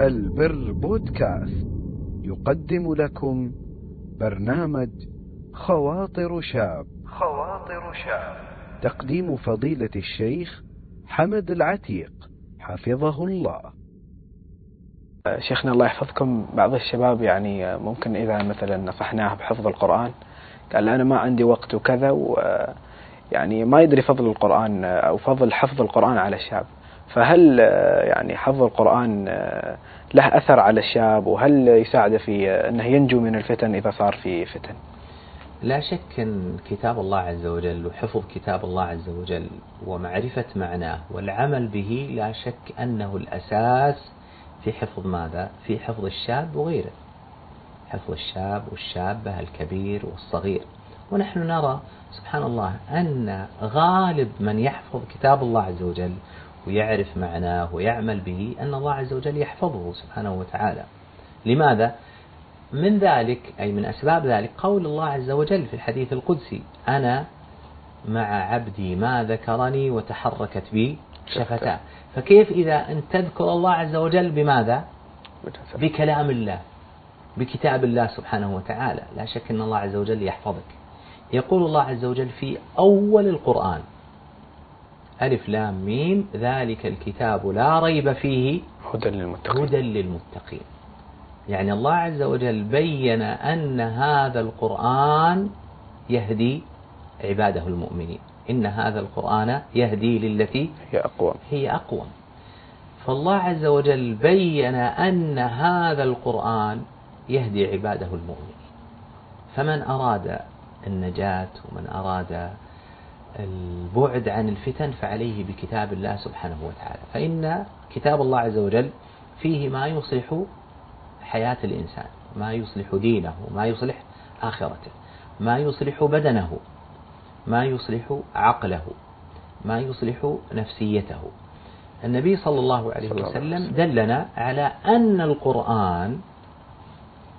البر بودكاست. يقدم لكم برنامج خواطر شاب. خواطر شاب. تقديم فضيلة الشيخ حمد العتيق. حفظه الله. شيخنا الله يحفظكم. بعض الشباب يعني ممكن إذا مثلا نصحناه بحفظ القرآن قال أنا ما عندي وقت وكذا و يعني ما يدري فضل القرآن أو فضل حفظ القرآن على الشاب فهل يعني حفظ القرآن له أثر على الشاب؟ وهل يساعده في أنه ينجو من الفتن إذا صار في فتن؟ لا شك أن كتاب الله عز وجل وحفظ كتاب الله عز وجل ومعرفة معناه والعمل به لا شك أنه الأساس في حفظ ماذا؟ في حفظ الشاب وغيره. حفظ الشاب والشابة الكبير والصغير. ونحن نرى سبحان الله أن غالب من يحفظ كتاب الله عز وجل ويعرف معناه ويعمل به أن الله عز وجل يحفظه سبحانه وتعالى. لماذا؟ من ذلك أي من أسباب ذلك قول الله عز وجل في الحديث القدسي أنا مع عبدي ما ذكرني وتحركت بي شفتاه. فكيف إذا أن تذكر الله عز وجل بماذا؟ بكلام الله بكتاب الله سبحانه وتعالى. لا شك أن الله عز وجل يحفظك. يقول الله عز وجل في أول القرآن ألف لام ميم ذلك الكتاب لا ريب فيه هدى للمتقين. هدى للمتقين. يعني الله عز وجل بين أن هذا القرآن يهدي عباده المؤمنين. إن هذا القرآن يهدي للتي هي أقوم. هي أقوم. فالله عز وجل بين أن هذا القرآن يهدي عباده المؤمنين. فمن أراد النجاة ومن أراد البعد عن الفتن فعليه بكتاب الله سبحانه وتعالى. فإن كتاب الله عز وجل فيه ما يصلح حياة الإنسان ما يصلح دينه ما يصلح آخرته ما يصلح بدنه ما يصلح عقله ما يصلح نفسيته. النبي صلى الله عليه وسلم. دلنا على أن القرآن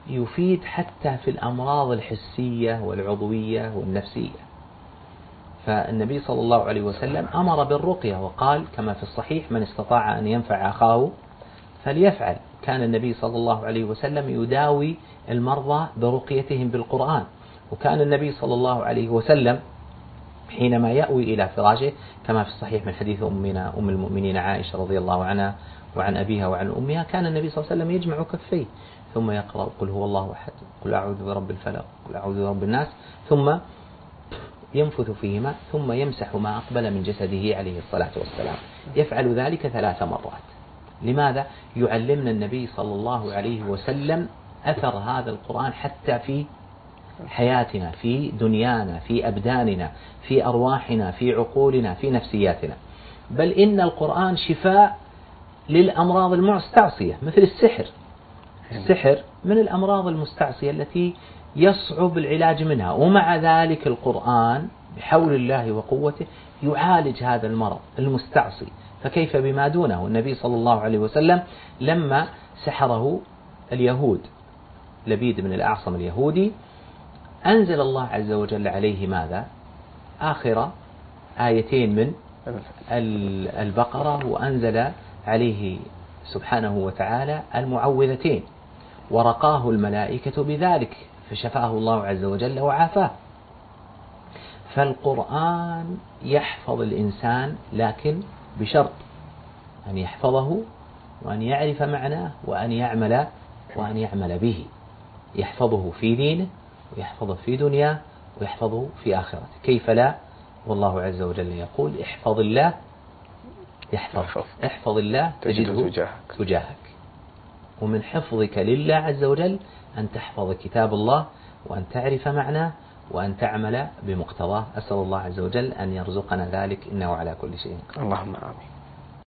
يفيد حتى في الأمراض الحسية والعضوية والنفسية. فالنبي صلى الله عليه وسلم أمر بالرقية وقال كما في الصحيح من استطاع أن ينفع أخاه فليفعل. كان النبي صلى الله عليه وسلم يداوي المرضى برقيتهم بالقرآن وكان النبي صلى الله عليه وسلم حينما يأوي إلى فراشه كما في الصحيح من حديث أمنا أم المؤمنين عائشة رضي الله عنها وعن أبيها وعن أمها كان النبي صلى الله عليه وسلم يجمع كفيه ثم يقرأ قل هو الله أحد قل أعوذ برب الفلق قل أعوذ برب الناس ثم ينفث فيهما ثم يمسح ما أقبل من جسده عليه الصلاة والسلام. يفعل ذلك ثلاث مرات. لماذا؟ يعلمنا النبي صلى الله عليه وسلم أثر هذا القرآن حتى في حياتنا في دنيانا في أبداننا في أرواحنا في عقولنا في نفسياتنا. بل إن القرآن شفاء للأمراض المستعصية مثل السحر. السحر من الأمراض المستعصية التي يصعب العلاج منها ومع ذلك القرآن بحول الله وقوته يعالج هذا المرض المستعصي. فكيف بما دونه؟ النبي صلى الله عليه وسلم لما سحره اليهود لبيد بن الأعصم اليهودي أنزل الله عز وجل عليه ماذا؟ آخر آيتين من البقرة وأنزل عليه سبحانه وتعالى المعوذتين ورقاه الملائكة بذلك فشفاه الله عز وجل وعافاه. فالقرآن يحفظ الإنسان لكن بشرط أن يحفظه وأن يعرف معناه وأن يعمل وأن يعمل به. يحفظه في دينه ويحفظه في دنياه ويحفظه في آخرته. كيف لا؟ والله عز وجل يقول احفظ الله يحفظ. احفظ الله تجده تجاهك. تجاهك. ومن حفظك لله عز وجل أن تحفظ كتاب الله وأن تعرف معناه وأن تعمل بمقتضاه. أسأل الله عز وجل أن يرزقنا ذلك. إنه على كل شيء اللهم آمين.